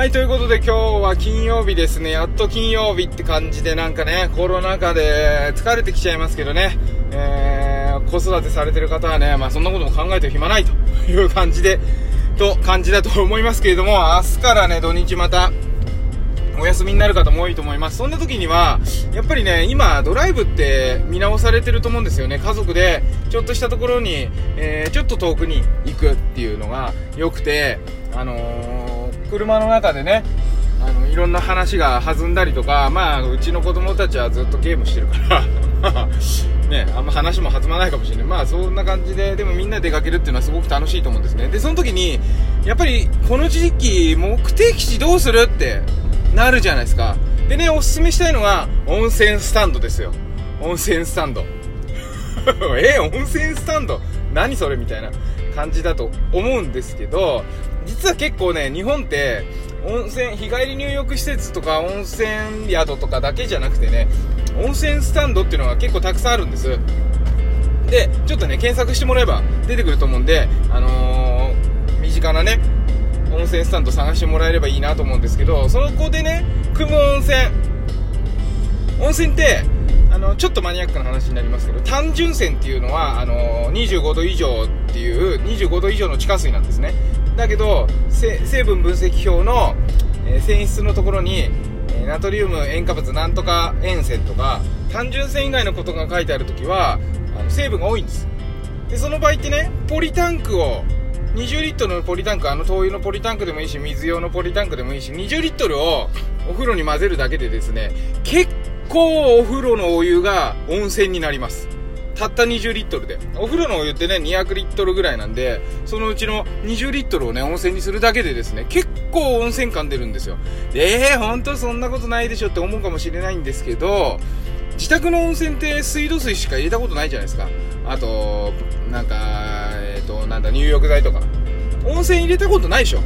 はい、ということで今日は金曜日ですね。やっと金曜日って感じでなんかね、コロナ禍で疲れてきちゃいますけどね。えー、子育てされてる方はね、まあそんなことも考えてる暇ないという感じで、と感じだと思いますけれども、明日からね、土日また、お休みになる方も多いと思います。そんな時には、やっぱりね、今、ドライブって見直されてると思うんですよね。家族で、ちょっとしたところに、えー、ちょっと遠くに行くっていうのが良くて、あのー、車の中でね、あの、いろんな話が弾んだりとか、まあ、うちの子供たちはずっとゲームしてるから ね、あんま話も弾まないかもしれない。まあ、そんな感じで、でもみんな出かけるっていうのはすごく楽しいと思うんですね。で、その時に、やっぱり、この時期、目的地どうするってなるじゃないですか。でね、おすすめしたいのが、温泉スタンドですよ。温泉スタンド。え温泉スタンド？何それ？みたいな感じだと思うんですけど、実は結構ね、日本って、温泉、日帰り入浴施設とか温泉宿とかだけじゃなくてね、温泉スタンドっていうのが結構たくさんあるんです。で、ちょっとね、検索してもらえば出てくると思うんで、あのー、身近なね、温泉スタンド探してもらえればいいなと思うんですけど、そこでね、組む温泉。温泉って、の、ちょっとマニアックな話になりますけど、単純泉っていうのは、あの、25度以上っていう、25度以上の地下水なんですね。だけど、成分分析表の、えー、泉質のところに、え、ナトリウム塩化物なんとか塩泉とか、単純泉以外のことが書いてあるときは、あの成分が多いんです。で、その場合ってね、ポリタンクを、20リットルのポリタンク、あの灯油のポリタンクでもいいし、水用のポリタンクでもいいし、20リットルをお風呂に混ぜるだけでですね、結構お風呂のお湯が温泉になります。たった20リットルで。お風呂のお湯ってね、200リットルぐらいなんで、そのうちの20リットルをね、温泉にするだけでですね、結構温泉感出るんですよ。ええー、本当そんなことないでしょって思うかもしれないんですけど、自宅の温泉って水道水しか入れたことないじゃないですか。あと、なんか、えっ、ー、と、なんだ、入浴剤とか。温泉入れたことないでしょ。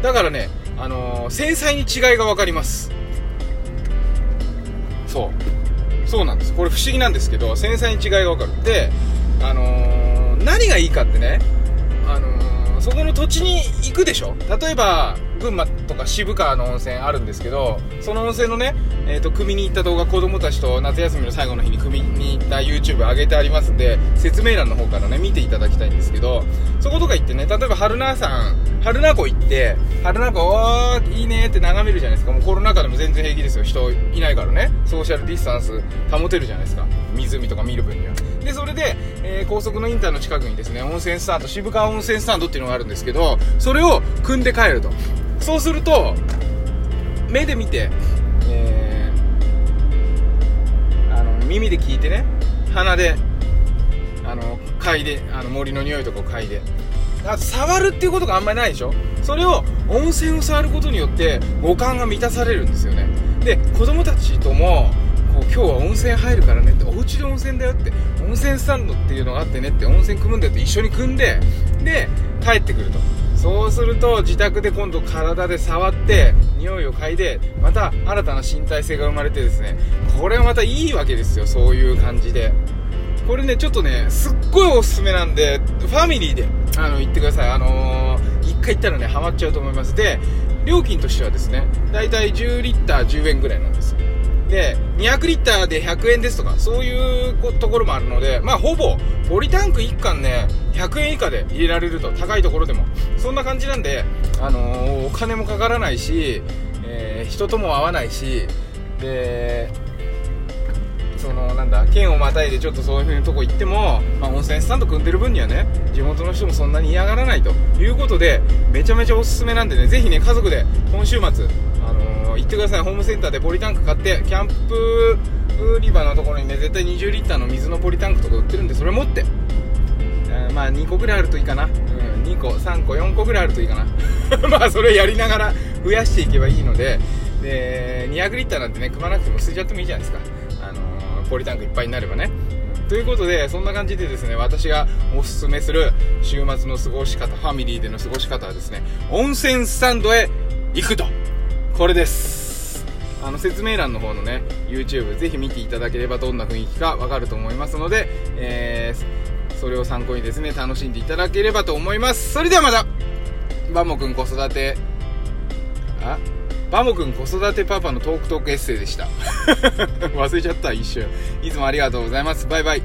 だからね、あのー、繊細に違いがわかります。そう。そうなんです。これ不思議なんですけど、繊細に違いがわかる。で、あのー、何がいいかってね、あのー、そこの土地に行くでしょ？例えば、群馬とか渋川の温泉あるんですけど、その温泉のね、えっ、ー、と、組に行った動画、子供たちと夏休みの最後の日に組に行った YouTube 上げてありますんで、説明欄の方からね、見ていただきたいんですけど、そことか行ってね、例えば春菜さん、春名湖行って、春名湖、おー、いいねって眺めるじゃないですか。もうコロナ禍でも全然平気ですよ。人いないからね。ソーシャルディスタンス保てるじゃないですか。湖とか見る分には。で、それで、えー、高速のインターの近くにですね、温泉スタンド、渋川温泉スタンドっていうのがあるんですけど、それを組んで帰ると。そうすると、目で見て、えー、あの、耳で聞いてね、鼻で、あの、嗅いで、あの、森の匂いとかを嗅いで。あ触るっていうことがあんまりないでしょ？それを温泉を触ることによって五感が満たされるんですよね。で子供たちともこう今日は温泉入るからねってお家で温泉だよって温泉スタンドっていうのがあってねって温泉組むんだよって一緒に組んでで帰ってくると。そうすると自宅で今度体で触って匂いを嗅いでまた新たな身体性が生まれてですねこれはまたいいわけですよそういう感じで。これねちょっとねすっごいおすすめなんでファミリーであの行ってください。あのー、1回行ったらねハマっちゃうと思います。で料金としてはですね大体10リッター10円ぐらいなんです。で200リッターで100円ですとかそういうところもあるのでまあほぼポリタンク1缶ね100円以下で入れられると高いところでも。そんな感じなんで、あのー、お金もかからないし、えー、人とも会わないしでそのなんだ県をまたいでちょっとそういう風なとこ行っても、まあ、温泉スタンド組んでる分にはね地元の人もそんなに嫌がらないと。いうことでめちゃめちゃおすすめなんでねぜひね家族で今週末、あのー、行ってください。ホームセンターでポリタンク買ってキャンプ売り場のところにね絶対20リッターの水のポリタンクとか売ってるんでそれ持って、えー、まあ2個ぐらいあるといいかな、うん、2個3個4個ぐらいあるといいかな。まあそれやりながら増やしていけばいいので。で200リッターなんてね組まなくても捨てちゃってもいいじゃないですか。ポリタンクいっぱいになればね。ということで、そんな感じでですね、私がおすすめする週末の過ごし方、ファミリーでの過ごし方はですね、温泉スタンドへ行くと。これです。あの、説明欄の方のね、YouTube ぜひ見ていただければどんな雰囲気かわかると思いますので、えー、それを参考にですね、楽しんでいただければと思います。それではまたバモくん子育て、あ？バモくん子育てパパのトークトークエッセイでした。忘れちゃった一瞬。いつもありがとうございます。バイバイ